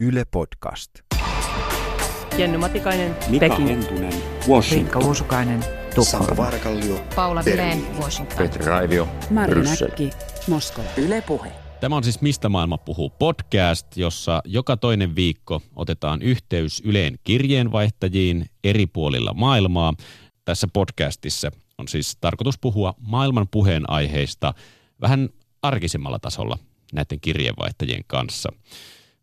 Yle Podcast. Jenny Matikainen, Mika Peking. Hentunen, Riikka Washington. Uusukainen, Sanna Tukholma. Vaarkallio, Paula Berliini. Vileen, Washington. Petri Raivio, Mari. Näkki, Moskova. Yle Puhe. Tämä on siis Mistä maailma puhuu podcast, jossa joka toinen viikko otetaan yhteys Yleen kirjeenvaihtajiin eri puolilla maailmaa. Tässä podcastissa on siis tarkoitus puhua maailman puheenaiheista vähän arkisemmalla tasolla näiden kirjeenvaihtajien kanssa.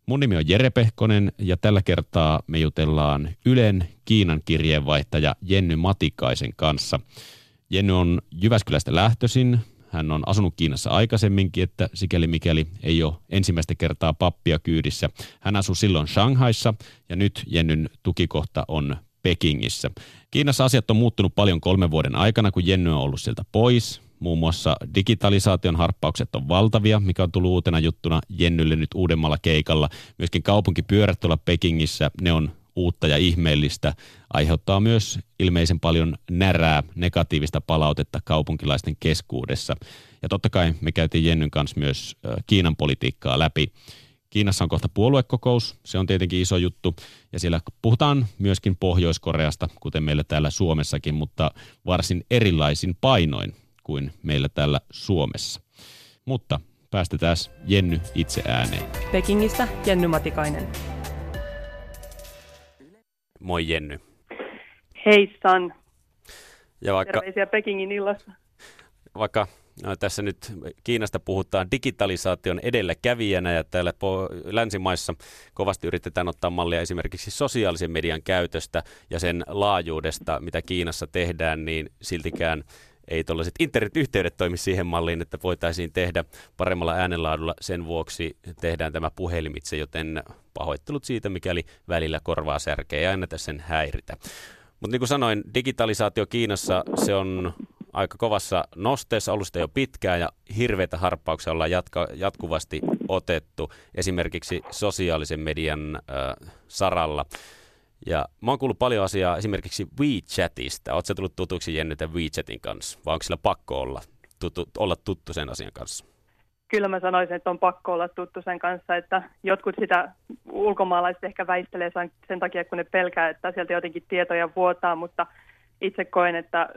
Mun nimi on Jere Pehkonen ja tällä kertaa me jutellaan Ylen Kiinan kirjeenvaihtaja Jenny Matikaisen kanssa. Jenny on Jyväskylästä lähtöisin. Hän on asunut Kiinassa aikaisemminkin, että sikäli mikäli ei ole ensimmäistä kertaa pappia kyydissä. Hän asui silloin Shanghaissa ja nyt Jennyn tukikohta on Pekingissä. Kiinassa asiat on muuttunut paljon kolmen vuoden aikana, kun Jenny on ollut sieltä pois. Muun muassa digitalisaation harppaukset on valtavia, mikä on tullut uutena juttuna Jennylle nyt uudemmalla keikalla. Myöskin kaupunkipyörät tuolla Pekingissä, ne on uutta ja ihmeellistä, aiheuttaa myös ilmeisen paljon närää, negatiivista palautetta kaupunkilaisten keskuudessa. Ja totta kai me käytiin Jennyn kanssa myös Kiinan politiikkaa läpi. Kiinassa on kohta puoluekokous, se on tietenkin iso juttu, ja siellä puhutaan myöskin Pohjois-Koreasta, kuten meillä täällä Suomessakin, mutta varsin erilaisin painoin kuin meillä täällä Suomessa. Mutta päästetään Jenny itse ääneen. Pekingistä Jenny Matikainen. Moi Jenny. Hei San, Ja vaikka, terveisiä Pekingin illassa. vaikka no, tässä nyt Kiinasta puhutaan digitalisaation edelläkävijänä ja täällä po- länsimaissa kovasti yritetään ottaa mallia esimerkiksi sosiaalisen median käytöstä ja sen laajuudesta, mitä Kiinassa tehdään, niin siltikään ei tuollaiset internetyhteydet toimi siihen malliin, että voitaisiin tehdä paremmalla äänenlaadulla. Sen vuoksi tehdään tämä puhelimitse, joten pahoittelut siitä, mikäli välillä korvaa särkeä ja tässä sen häiritä. Mutta niin kuin sanoin, digitalisaatio Kiinassa, se on aika kovassa nosteessa ollut sitä jo pitkään ja hirveitä harppauksia ollaan jatka, jatkuvasti otettu esimerkiksi sosiaalisen median äh, saralla. Ja mä oon kuullut paljon asiaa esimerkiksi WeChatista. Oletko tullut tutuksi Jennytä WeChatin kanssa vai onko sillä pakko olla, tutu, olla tuttu sen asian kanssa? Kyllä mä sanoisin, että on pakko olla tuttu sen kanssa, että jotkut sitä ulkomaalaiset ehkä väistelee sen takia, kun ne pelkää, että sieltä jotenkin tietoja vuotaa, mutta itse koen, että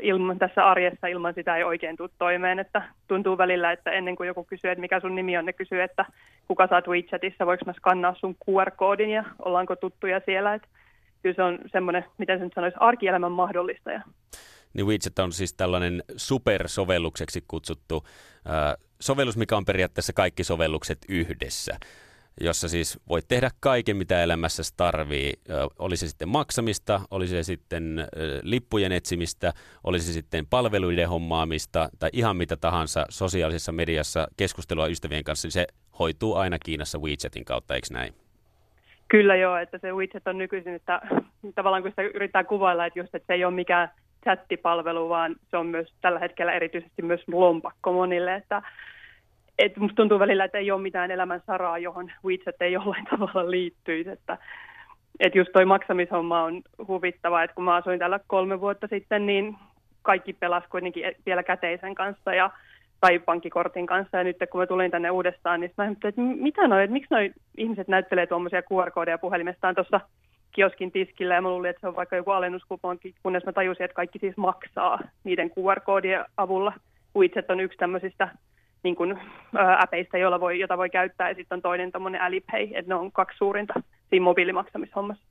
ilman, tässä arjessa ilman sitä ei oikein tule toimeen, että tuntuu välillä, että ennen kuin joku kysyy, että mikä sun nimi on, ne kysyy, että kuka oot WeChatissa, voiko mä skannaa sun QR-koodin ja ollaanko tuttuja siellä, että kyllä se on semmoinen, miten se nyt sanoisi, arkielämän mahdollistaja. Niin WeChat on siis tällainen supersovellukseksi kutsuttu äh, sovellus, mikä on periaatteessa kaikki sovellukset yhdessä jossa siis voit tehdä kaiken, mitä elämässä tarvii. Oli se sitten maksamista, oli se sitten lippujen etsimistä, oli se sitten palveluiden hommaamista tai ihan mitä tahansa sosiaalisessa mediassa keskustelua ystävien kanssa, niin se hoituu aina Kiinassa WeChatin kautta, eikö näin? Kyllä joo, että se WeChat on nykyisin, että tavallaan kun sitä yrittää kuvailla, että just, että se ei ole mikään chattipalvelu, vaan se on myös tällä hetkellä erityisesti myös lompakko monille, että et musta tuntuu välillä, että ei ole mitään elämän saraa, johon WeChat ei jollain tavalla liittyisi, että et just toi maksamishomma on huvittava, että kun mä asuin täällä kolme vuotta sitten, niin kaikki pelasi kuitenkin vielä käteisen kanssa ja tai pankkikortin kanssa. Ja nyt kun mä tulin tänne uudestaan, niin mä että mitä noi, että miksi noi ihmiset näyttelee tuommoisia QR-koodeja puhelimestaan tuossa kioskin tiskillä. Ja mä luulin, että se on vaikka joku alennuskuponki, kunnes mä tajusin, että kaikki siis maksaa niiden QR-koodien avulla. WeChat on yksi tämmöisistä niin kuin, ää, äpeistä, joilla voi, jota voi käyttää, ja sitten on toinen tämmöinen Alipay, että ne on kaksi suurinta siinä mobiilimaksamishommassa.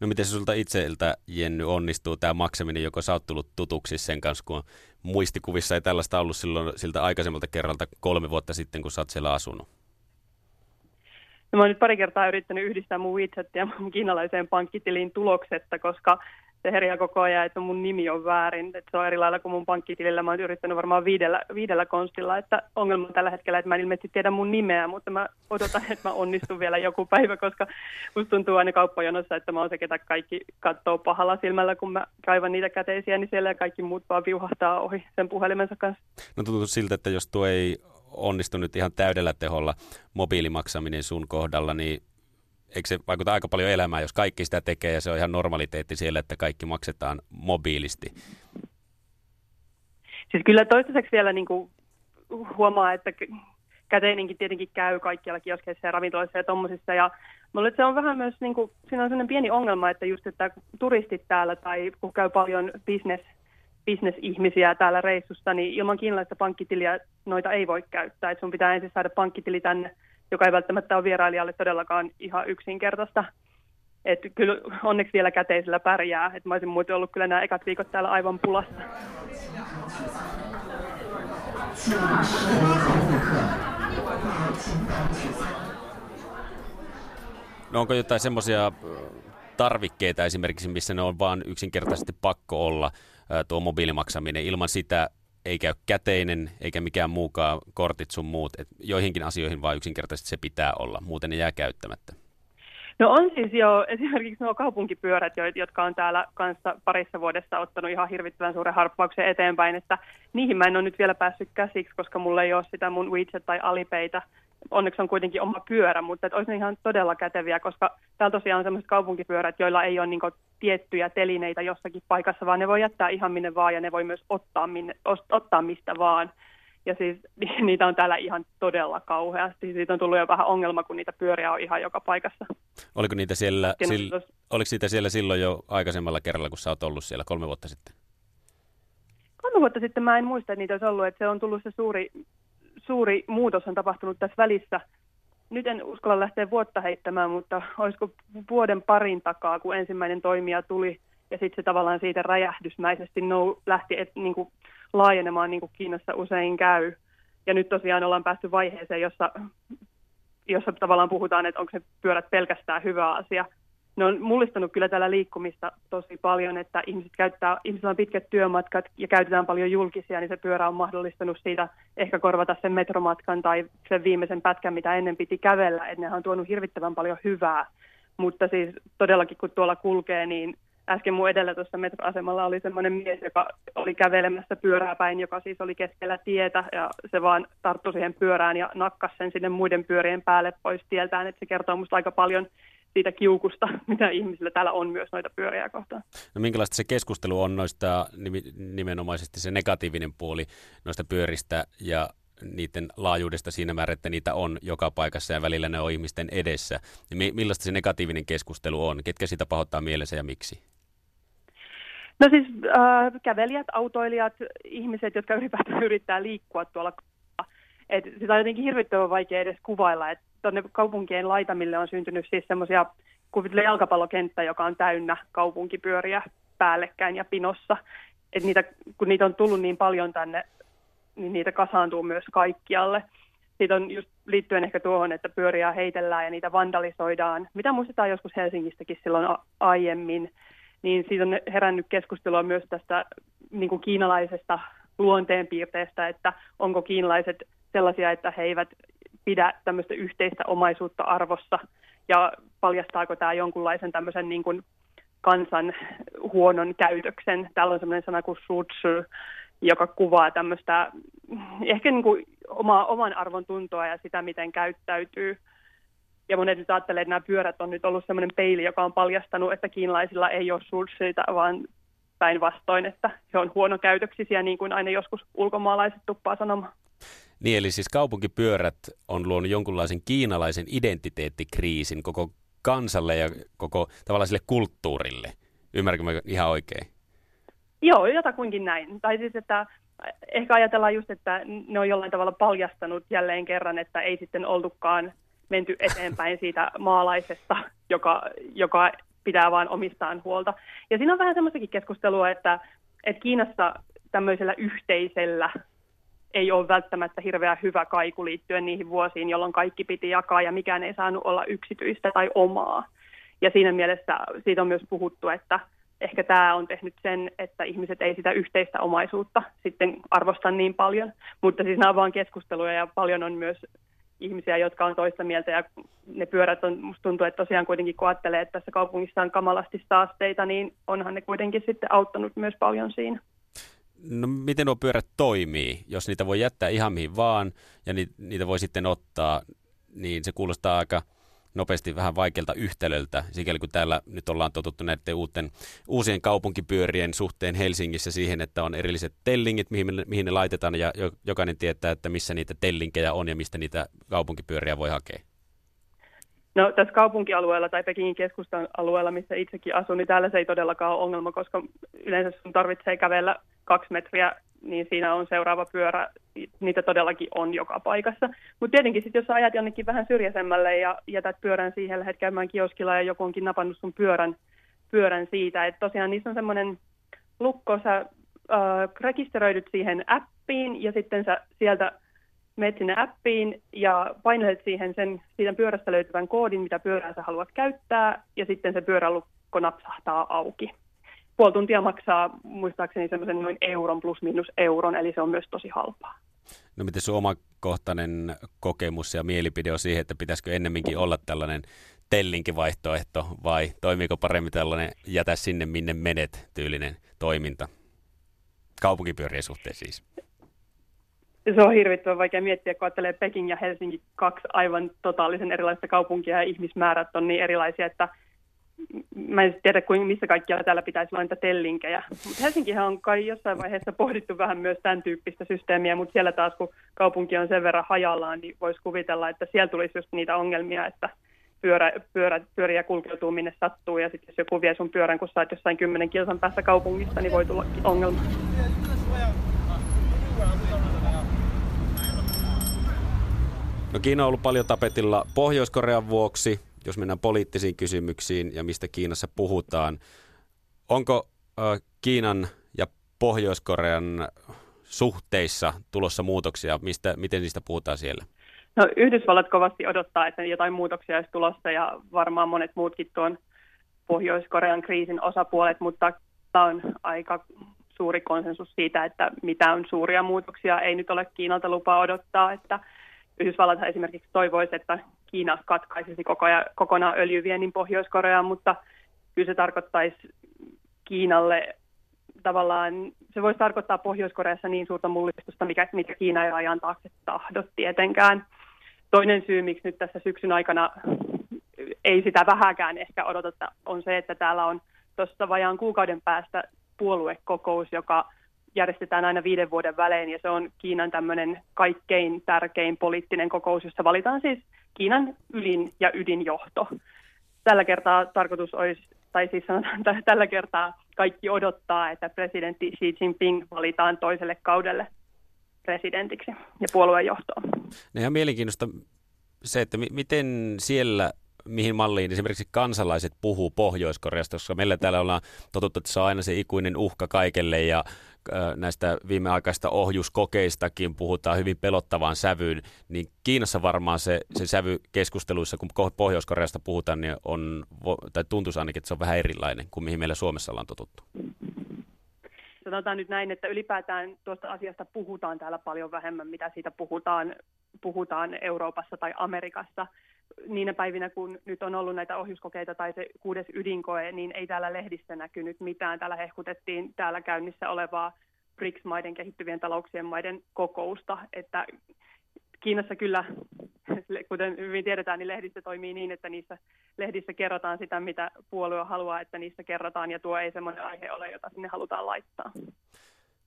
No miten se sulta itseltä, Jenny, onnistuu tämä maksaminen, joko sä oot tullut tutuksi sen kanssa, kun muistikuvissa ei tällaista ollut silloin siltä aikaisemmalta kerralta kolme vuotta sitten, kun sä oot siellä asunut? No, mä oon nyt pari kertaa yrittänyt yhdistää mun WeChatia mun kiinalaiseen pankkitiliin tuloksetta, koska se herjää koko ajan, että mun nimi on väärin. Että se on eri lailla kuin mun pankkitilillä. Mä oon yrittänyt varmaan viidellä, viidellä konstilla, että ongelma on tällä hetkellä, että mä en ilmeisesti tiedä mun nimeä, mutta mä odotan, että mä onnistun vielä joku päivä, koska musta tuntuu aina kauppajonossa, että mä oon se, ketä kaikki katsoo pahalla silmällä, kun mä kaivan niitä käteisiä, niin siellä kaikki muut vaan viuhahtaa ohi sen puhelimensa kanssa. No tuntuu siltä, että jos tuo ei onnistu nyt ihan täydellä teholla mobiilimaksaminen sun kohdalla, niin eikö se vaikuta aika paljon elämään, jos kaikki sitä tekee ja se on ihan normaliteetti siellä, että kaikki maksetaan mobiilisti? Siis kyllä toistaiseksi vielä niin kuin huomaa, että käteinenkin tietenkin käy kaikkialla kioskeissa ja ravintoloissa ja tuommoisissa. Ja mulle se on vähän myös, niin kuin, siinä on sellainen pieni ongelma, että just, että turistit täällä tai kun käy paljon business, bisnesihmisiä täällä reissusta, niin ilman kiinalaista pankkitiliä noita ei voi käyttää. Et sun pitää ensin saada pankkitili tänne, joka ei välttämättä ole vierailijalle todellakaan ihan yksinkertaista. Että kyllä onneksi vielä käteisellä pärjää. Et mä olisin muuten ollut kyllä nämä ekat viikot täällä aivan pulassa. No onko jotain semmoisia tarvikkeita esimerkiksi, missä ne on vaan yksinkertaisesti pakko olla tuo mobiilimaksaminen. Ilman sitä ei käy käteinen eikä mikään muukaan kortit sun muut. Et joihinkin asioihin vaan yksinkertaisesti se pitää olla, muuten ne jää käyttämättä. No on siis jo esimerkiksi nuo kaupunkipyörät, jotka on täällä kanssa parissa vuodessa ottanut ihan hirvittävän suuren harppauksen eteenpäin, että niihin mä en ole nyt vielä päässyt käsiksi, koska mulla ei ole sitä mun WeChat tai Alipeitä. Onneksi on kuitenkin oma pyörä, mutta että olisi ihan todella käteviä, koska täällä tosiaan on sellaiset kaupunkipyörät, joilla ei ole niin tiettyjä telineitä jossakin paikassa, vaan ne voi jättää ihan minne vaan ja ne voi myös ottaa, minne, ottaa mistä vaan. Ja siis niitä on täällä ihan todella kauheasti. Siitä on tullut jo vähän ongelma, kun niitä pyöriä on ihan joka paikassa. Oliko niitä siellä, sil, oliko niitä siellä silloin jo aikaisemmalla kerralla, kun sä oot ollut siellä kolme vuotta sitten? Kolme vuotta sitten mä en muista, että niitä olisi ollut. Että se on tullut se suuri, suuri muutos on tapahtunut tässä välissä. Nyt en uskalla lähteä vuotta heittämään, mutta olisiko vuoden parin takaa, kun ensimmäinen toimija tuli ja sitten se tavallaan siitä räjähdysmäisesti nou, lähti et, niin kuin, laajenemaan niin kuin Kiinassa usein käy. Ja nyt tosiaan ollaan päästy vaiheeseen, jossa, jossa tavallaan puhutaan, että onko se pyörät pelkästään hyvä asia. Ne on mullistanut kyllä täällä liikkumista tosi paljon, että ihmiset käyttää, ihmisillä on pitkät työmatkat ja käytetään paljon julkisia, niin se pyörä on mahdollistanut siitä ehkä korvata sen metromatkan tai sen viimeisen pätkän, mitä ennen piti kävellä. Että ne on tuonut hirvittävän paljon hyvää, mutta siis todellakin kun tuolla kulkee, niin äsken mun edellä tuossa metroasemalla oli semmoinen mies, joka oli kävelemässä pyörää päin, joka siis oli keskellä tietä ja se vaan tarttui siihen pyörään ja nakkasi sen sinne muiden pyörien päälle pois tieltään, että se kertoo musta aika paljon siitä kiukusta, mitä ihmisillä täällä on myös noita pyöriä kohtaan. No minkälaista se keskustelu on noista nimenomaisesti se negatiivinen puoli noista pyöristä ja niiden laajuudesta siinä määrin, että niitä on joka paikassa ja välillä ne on ihmisten edessä. Niin millaista se negatiivinen keskustelu on? Ketkä sitä pahoittaa mielensä ja miksi? No siis äh, kävelijät, autoilijat, ihmiset, jotka ylipäätään yrittää liikkua tuolla. Et sitä on jotenkin hirvittävän vaikea edes kuvailla, että tuonne kaupunkien laitamille on syntynyt siis semmoisia, kuvittelee jalkapallokenttä, joka on täynnä kaupunkipyöriä päällekkäin ja pinossa. Et niitä, kun niitä on tullut niin paljon tänne, niin niitä kasaantuu myös kaikkialle. Siitä on just liittyen ehkä tuohon, että pyöriä heitellään ja niitä vandalisoidaan, mitä muistetaan joskus Helsingistäkin silloin aiemmin niin siitä on herännyt keskustelua myös tästä niin kuin kiinalaisesta luonteenpiirteestä, että onko kiinalaiset sellaisia, että he eivät pidä tämmöistä yhteistä omaisuutta arvossa, ja paljastaako tämä jonkunlaisen tämmöisen niin kuin kansan huonon käytöksen. Täällä on semmoinen sana kuin sutsu, joka kuvaa tämmöistä ehkä niin kuin oma, oman arvon tuntoa ja sitä, miten käyttäytyy. Ja monet nyt ajattelee, että nämä pyörät on nyt ollut sellainen peili, joka on paljastanut, että kiinalaisilla ei ole sulsseita, vaan päinvastoin, että he on huonokäytöksisiä, niin kuin aina joskus ulkomaalaiset tuppaa sanomaan. Niin, eli siis kaupunkipyörät on luonut jonkunlaisen kiinalaisen identiteettikriisin koko kansalle ja koko tavallaan sille kulttuurille. Ymmärränkö ihan oikein? Joo, jotakuinkin näin. Tai siis, että ehkä ajatellaan just, että ne on jollain tavalla paljastanut jälleen kerran, että ei sitten oltukaan menty eteenpäin siitä maalaisesta, joka, joka pitää vain omistaan huolta. Ja siinä on vähän semmoistakin keskustelua, että, että Kiinassa tämmöisellä yhteisellä ei ole välttämättä hirveän hyvä kaiku liittyen niihin vuosiin, jolloin kaikki piti jakaa ja mikään ei saanut olla yksityistä tai omaa. Ja siinä mielessä siitä on myös puhuttu, että ehkä tämä on tehnyt sen, että ihmiset ei sitä yhteistä omaisuutta sitten arvosta niin paljon. Mutta siis nämä on vain keskusteluja ja paljon on myös ihmisiä, jotka on toista mieltä ja ne pyörät on, musta tuntuu, että tosiaan kuitenkin kun ajattelee, että tässä kaupungissa on kamalasti saasteita, niin onhan ne kuitenkin sitten auttanut myös paljon siinä. No miten nuo pyörät toimii? Jos niitä voi jättää ihan mihin vaan ja ni, niitä voi sitten ottaa, niin se kuulostaa aika nopeasti vähän vaikealta yhtälöltä, sikäli kun täällä nyt ollaan totuttu näiden uuten, uusien kaupunkipyörien suhteen Helsingissä siihen, että on erilliset tellingit, mihin, mihin ne laitetaan, ja jokainen tietää, että missä niitä tellinkejä on ja mistä niitä kaupunkipyöriä voi hakea. No tässä kaupunkialueella tai Pekingin keskustan alueella, missä itsekin asun, niin täällä se ei todellakaan ole ongelma, koska yleensä sun tarvitsee kävellä kaksi metriä, niin siinä on seuraava pyörä. Niitä todellakin on joka paikassa. Mutta tietenkin sitten, jos sä ajat jonnekin vähän syrjäisemmälle ja jätät pyörän siihen, lähdet käymään kioskilla ja joku onkin napannut sun pyörän, pyörän siitä. Että tosiaan niissä on semmoinen lukko, sä äh, rekisteröidyt siihen appiin ja sitten sä sieltä menet sinne appiin ja painelet siihen sen siitä pyörästä löytyvän koodin, mitä pyörää sä haluat käyttää, ja sitten se pyörälukko napsahtaa auki. Puoli tuntia maksaa muistaakseni semmoisen noin euron plus minus euron, eli se on myös tosi halpaa. No miten sun omakohtainen kokemus ja mielipide on siihen, että pitäisikö ennemminkin olla tällainen tellinkivaihtoehto vai toimiiko paremmin tällainen jätä sinne minne menet tyylinen toiminta? Kaupunkipyörien suhteen siis se on hirvittävän vaikea miettiä, kun ajattelee Peking ja Helsinki kaksi aivan totaalisen erilaista kaupunkia ja ihmismäärät on niin erilaisia, että mä en tiedä, kuin missä kaikkialla täällä pitäisi olla niitä tellinkejä. Mutta Helsinkihän on kai jossain vaiheessa pohdittu vähän myös tämän tyyppistä systeemiä, mutta siellä taas kun kaupunki on sen verran hajallaan, niin voisi kuvitella, että siellä tulisi just niitä ongelmia, että pyörä, pyörä, pyöriä kulkeutuu minne sattuu ja sitten jos joku vie sun pyörän, kun sä oot jossain kymmenen kilsan päässä kaupungista, niin voi tulla ongelma. No Kiina on ollut paljon tapetilla Pohjois-Korean vuoksi, jos mennään poliittisiin kysymyksiin ja mistä Kiinassa puhutaan. Onko äh, Kiinan ja Pohjois-Korean suhteissa tulossa muutoksia? Mistä, miten niistä puhutaan siellä? No, Yhdysvallat kovasti odottaa, että jotain muutoksia olisi tulossa ja varmaan monet muutkin tuon Pohjois-Korean kriisin osapuolet, mutta tämä on aika suuri konsensus siitä, että mitään suuria muutoksia ei nyt ole Kiinalta lupaa odottaa, että Yhdysvallat esimerkiksi toivoisi, että Kiina katkaisisi koko ajan, kokonaan öljyviennin Pohjois-Koreaan, mutta kyllä se tarkoittaisi Kiinalle tavallaan, se voisi tarkoittaa Pohjois-Koreassa niin suurta mullistusta, mikä, mikä Kiina ei ajan taakse tahdo tietenkään. Toinen syy, miksi nyt tässä syksyn aikana ei sitä vähäkään ehkä odoteta, on se, että täällä on tuossa vajaan kuukauden päästä puoluekokous, joka järjestetään aina viiden vuoden välein ja se on Kiinan tämmöinen kaikkein tärkein poliittinen kokous, jossa valitaan siis Kiinan ylin ja ydinjohto. Tällä kertaa tarkoitus olisi, tai siis sanotaan, että tällä kertaa kaikki odottaa, että presidentti Xi Jinping valitaan toiselle kaudelle presidentiksi ja puoluejohtoon. No ihan mielenkiintoista se, että miten siellä mihin malliin esimerkiksi kansalaiset puhuu Pohjois-Koreasta, koska meillä täällä ollaan totuttu, että se on aina se ikuinen uhka kaikelle ja näistä viimeaikaista ohjuskokeistakin puhutaan hyvin pelottavaan sävyyn, niin Kiinassa varmaan se, se sävy keskusteluissa, kun Pohjois-Koreasta puhutaan, niin on, tai tuntuisi ainakin, että se on vähän erilainen kuin mihin meillä Suomessa ollaan totuttu. Sanotaan nyt näin, että ylipäätään tuosta asiasta puhutaan täällä paljon vähemmän, mitä siitä puhutaan, puhutaan Euroopassa tai Amerikassa niinä päivinä, kun nyt on ollut näitä ohjuskokeita tai se kuudes ydinkoe, niin ei täällä lehdissä näkynyt mitään. Täällä hehkutettiin täällä käynnissä olevaa BRICS-maiden kehittyvien talouksien maiden kokousta, että Kiinassa kyllä, kuten hyvin tiedetään, niin lehdissä toimii niin, että niissä lehdissä kerrotaan sitä, mitä puolue haluaa, että niissä kerrotaan, ja tuo ei semmoinen aihe ole, jota sinne halutaan laittaa.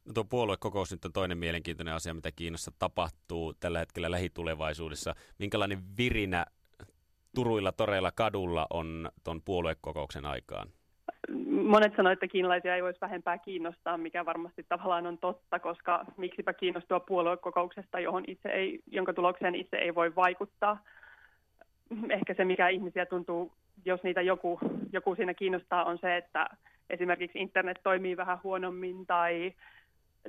No tuo puoluekokous nyt on toinen mielenkiintoinen asia, mitä Kiinassa tapahtuu tällä hetkellä lähitulevaisuudessa. Minkälainen virinä turuilla, toreilla, kadulla on tuon puoluekokouksen aikaan? Monet sanoivat, että kiinalaisia ei voisi vähempää kiinnostaa, mikä varmasti tavallaan on totta, koska miksipä kiinnostua puoluekokouksesta, johon itse ei, jonka tulokseen itse ei voi vaikuttaa. Ehkä se, mikä ihmisiä tuntuu, jos niitä joku, joku siinä kiinnostaa, on se, että esimerkiksi internet toimii vähän huonommin tai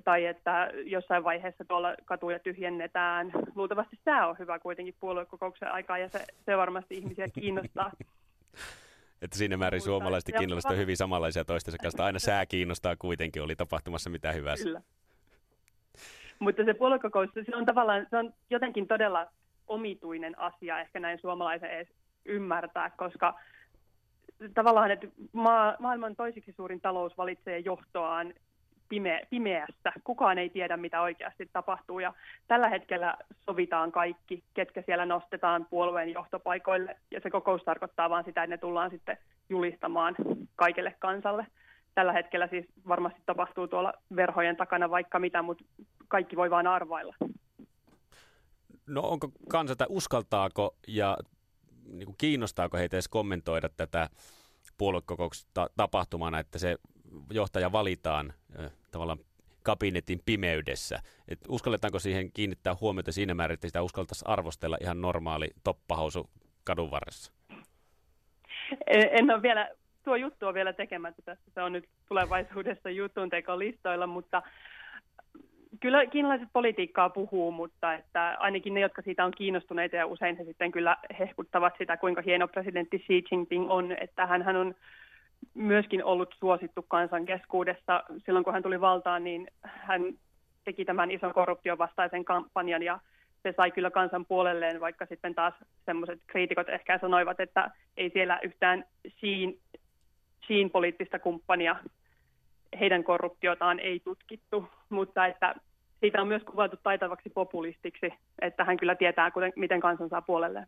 tai että jossain vaiheessa tuolla katuja tyhjennetään. Luultavasti sää on hyvä kuitenkin puoluekokouksen aikaa ja se, se varmasti ihmisiä kiinnostaa. että siinä määrin suomalaiset kiinalaiset on hyvin samanlaisia toistensa kanssa. Aina sää kiinnostaa kuitenkin, oli tapahtumassa mitä hyvää. Kyllä. Mutta se puoluekokous, se on tavallaan, se on jotenkin todella omituinen asia ehkä näin suomalaisen edes ymmärtää, koska tavallaan, että maa, maailman toisiksi suurin talous valitsee johtoaan pime- pimeässä. Kukaan ei tiedä, mitä oikeasti tapahtuu. Ja tällä hetkellä sovitaan kaikki, ketkä siellä nostetaan puolueen johtopaikoille. Ja se kokous tarkoittaa vain sitä, että ne tullaan sitten julistamaan kaikelle kansalle. Tällä hetkellä siis varmasti tapahtuu tuolla verhojen takana vaikka mitä, mutta kaikki voi vain arvailla. No onko kansa, tai uskaltaako ja niin kiinnostaako heitä edes kommentoida tätä puoluekokouksesta tapahtumana, että se johtaja valitaan tavallaan kabinetin pimeydessä. Et uskalletaanko siihen kiinnittää huomiota siinä määrin, että sitä uskaltaisi arvostella ihan normaali toppahousu kadun varressa? En, en ole vielä, tuo juttu on vielä tekemättä tässä. Se on nyt tulevaisuudessa jutun listoilla, mutta kyllä kiinalaiset politiikkaa puhuu, mutta että ainakin ne, jotka siitä on kiinnostuneita ja usein he sitten kyllä hehkuttavat sitä, kuinka hieno presidentti Xi Jinping on, että hän on myöskin ollut suosittu kansan keskuudessa. Silloin kun hän tuli valtaan, niin hän teki tämän ison korruption vastaisen kampanjan ja se sai kyllä kansan puolelleen, vaikka sitten taas semmoiset kriitikot ehkä sanoivat, että ei siellä yhtään siin, siin poliittista kumppania heidän korruptiotaan ei tutkittu, mutta että siitä on myös kuvattu taitavaksi populistiksi, että hän kyllä tietää, kuten, miten kansan saa puolelleen.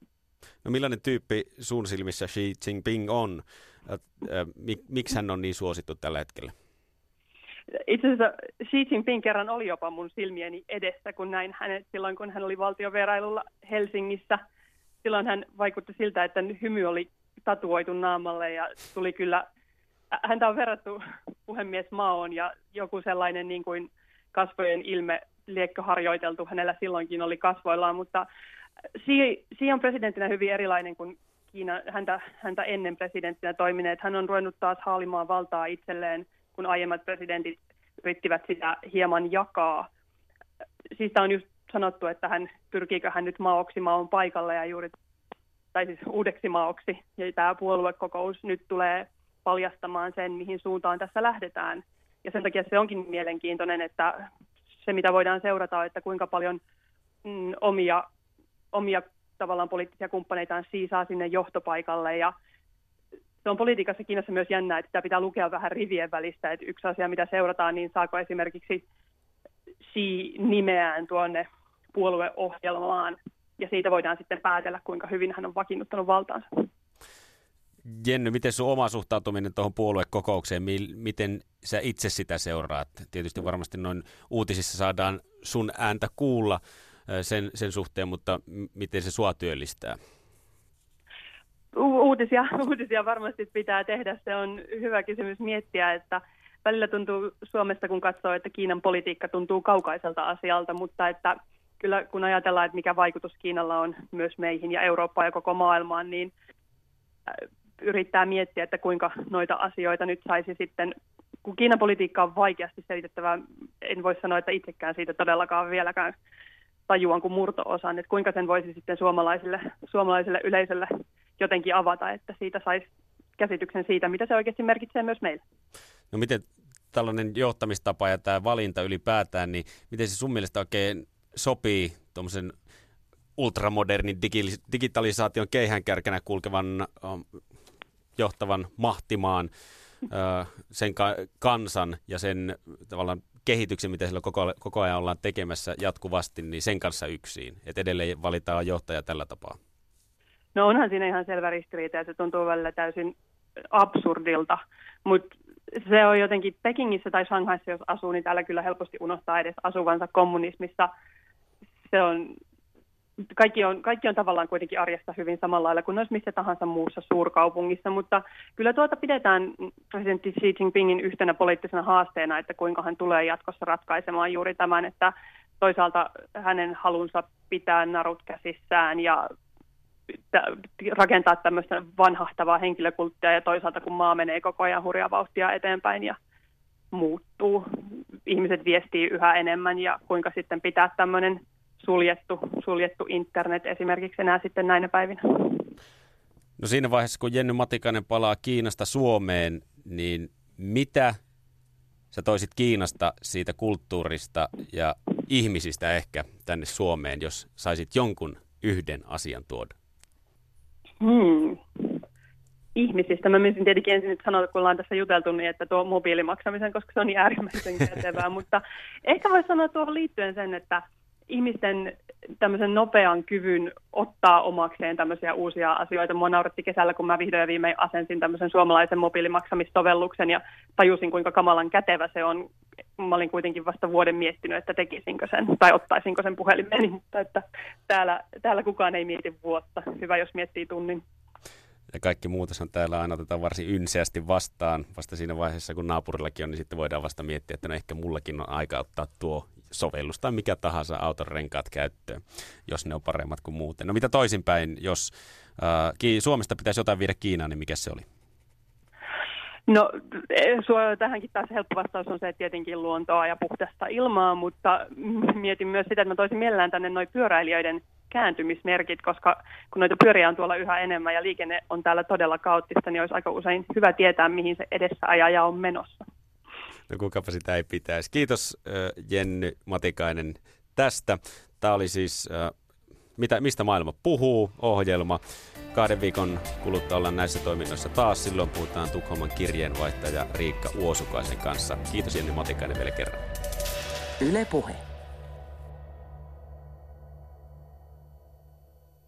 No millainen tyyppi sun silmissä Xi Jinping on? Miksi hän on niin suosittu tällä hetkellä? Itse asiassa Xi Jinping kerran oli jopa mun silmieni edessä, kun näin hänet silloin, kun hän oli valtiovierailulla Helsingissä. Silloin hän vaikutti siltä, että hymy oli tatuoitu naamalle ja tuli kyllä, häntä on verrattu puhemies Maoon ja joku sellainen niin kuin kasvojen ilme liekkö harjoiteltu hänellä silloinkin oli kasvoillaan, mutta Xi on presidenttinä hyvin erilainen kuin Kiina, häntä, häntä ennen presidenttinä toimineet. Hän on ruvennut taas haalimaan valtaa itselleen, kun aiemmat presidentit yrittivät sitä hieman jakaa. Siitä on just sanottu, että hän pyrkiikö hän nyt maoksi maon paikalle ja juuri, tai siis uudeksi maoksi. Ja tämä puoluekokous nyt tulee paljastamaan sen, mihin suuntaan tässä lähdetään. Ja sen takia se onkin mielenkiintoinen, että se mitä voidaan seurata, että kuinka paljon mm, omia omia tavallaan poliittisia kumppaneitaan siisaa sinne johtopaikalle ja se on politiikassa Kiinassa myös jännä, että sitä pitää lukea vähän rivien välistä, että yksi asia, mitä seurataan, niin saako esimerkiksi Xi nimeään tuonne puolueohjelmaan, ja siitä voidaan sitten päätellä, kuinka hyvin hän on vakiinnuttanut valtaansa. Jenny, miten sun oma suhtautuminen tuohon puoluekokoukseen, miten sä itse sitä seuraat? Tietysti varmasti noin uutisissa saadaan sun ääntä kuulla, sen, sen suhteen, mutta miten se sua työllistää? Uutisia, uutisia varmasti pitää tehdä. Se on hyvä kysymys miettiä, että välillä tuntuu Suomesta, kun katsoo, että Kiinan politiikka tuntuu kaukaiselta asialta, mutta että kyllä kun ajatellaan, että mikä vaikutus Kiinalla on myös meihin ja Eurooppaan ja koko maailmaan, niin yrittää miettiä, että kuinka noita asioita nyt saisi sitten, kun Kiinan politiikka on vaikeasti selitettävää, en voi sanoa, että itsekään siitä todellakaan vieläkään tajuan kuin murto-osan, että kuinka sen voisi sitten suomalaisille, suomalaiselle yleisölle jotenkin avata, että siitä saisi käsityksen siitä, mitä se oikeasti merkitsee myös meille. No miten tällainen johtamistapa ja tämä valinta ylipäätään, niin miten se sun mielestä oikein sopii tuommoisen ultramodernin digi- digitalisaation keihänkärkenä kulkevan johtavan mahtimaan sen kansan ja sen tavallaan kehityksen, mitä sillä koko, koko ajan ollaan tekemässä jatkuvasti, niin sen kanssa yksin. Että edelleen valitaan johtaja tällä tapaa. No onhan siinä ihan selvä ristiriita ja se tuntuu välillä täysin absurdilta, mutta se on jotenkin Pekingissä tai Shanghaissa, jos asuu, niin täällä kyllä helposti unohtaa edes asuvansa kommunismissa. Se on kaikki on, kaikki on tavallaan kuitenkin arjessa hyvin samalla lailla kuin olisi missä tahansa muussa suurkaupungissa, mutta kyllä tuota pidetään presidentti Xi Jinpingin yhtenä poliittisena haasteena, että kuinka hän tulee jatkossa ratkaisemaan juuri tämän, että toisaalta hänen halunsa pitää narut käsissään ja rakentaa tämmöistä vanhahtavaa henkilökulttia ja toisaalta kun maa menee koko ajan hurjaa vauhtia eteenpäin ja muuttuu, ihmiset viestii yhä enemmän ja kuinka sitten pitää tämmöinen suljettu, suljettu internet esimerkiksi enää sitten näinä päivinä. No siinä vaiheessa, kun Jenny Matikainen palaa Kiinasta Suomeen, niin mitä sä toisit Kiinasta siitä kulttuurista ja ihmisistä ehkä tänne Suomeen, jos saisit jonkun yhden asian tuoda? Hmm. ihmisistä. Mä menisin tietenkin ensin nyt sanoa, kun ollaan tässä juteltu, niin että tuo mobiilimaksamisen, koska se on niin äärimmäisen kätevää, mutta ehkä voisi sanoa tuohon liittyen sen, että ihmisten tämmöisen nopean kyvyn ottaa omakseen tämmöisiä uusia asioita. Mua nauratti kesällä, kun mä vihdoin ja viimein asensin tämmöisen suomalaisen mobiilimaksamissovelluksen ja tajusin, kuinka kamalan kätevä se on. Mä olin kuitenkin vasta vuoden miettinyt, että tekisinkö sen tai ottaisinko sen puhelimeni, mutta että täällä, täällä kukaan ei mieti vuotta. Hyvä, jos miettii tunnin. Ja kaikki on täällä aina otetaan varsin ynseästi vastaan. Vasta siinä vaiheessa, kun naapurillakin on, niin sitten voidaan vasta miettiä, että no ehkä mullakin on aika ottaa tuo sovellus tai mikä tahansa auton renkaat käyttöön, jos ne on paremmat kuin muuten. No mitä toisinpäin, jos äh, Suomesta pitäisi jotain viedä Kiinaan, niin mikä se oli? No tähänkin taas helppo vastaus on se, että tietenkin luontoa ja puhdasta ilmaa, mutta mietin myös sitä, että mä toisin mielellään tänne noin pyöräilijöiden kääntymismerkit, koska kun noita pyöriä on tuolla yhä enemmän ja liikenne on täällä todella kaoottista, niin olisi aika usein hyvä tietää, mihin se edessä ajaja on menossa. No kukapa sitä ei pitäisi. Kiitos Jenny Matikainen tästä. Tämä oli siis mitä, Mistä maailma puhuu ohjelma. Kahden viikon kuluttua ollaan näissä toiminnoissa taas. Silloin puhutaan Tukholman kirjeenvaihtaja Riikka Uosukaisen kanssa. Kiitos Jenny Matikainen vielä kerran. Yle Puhe.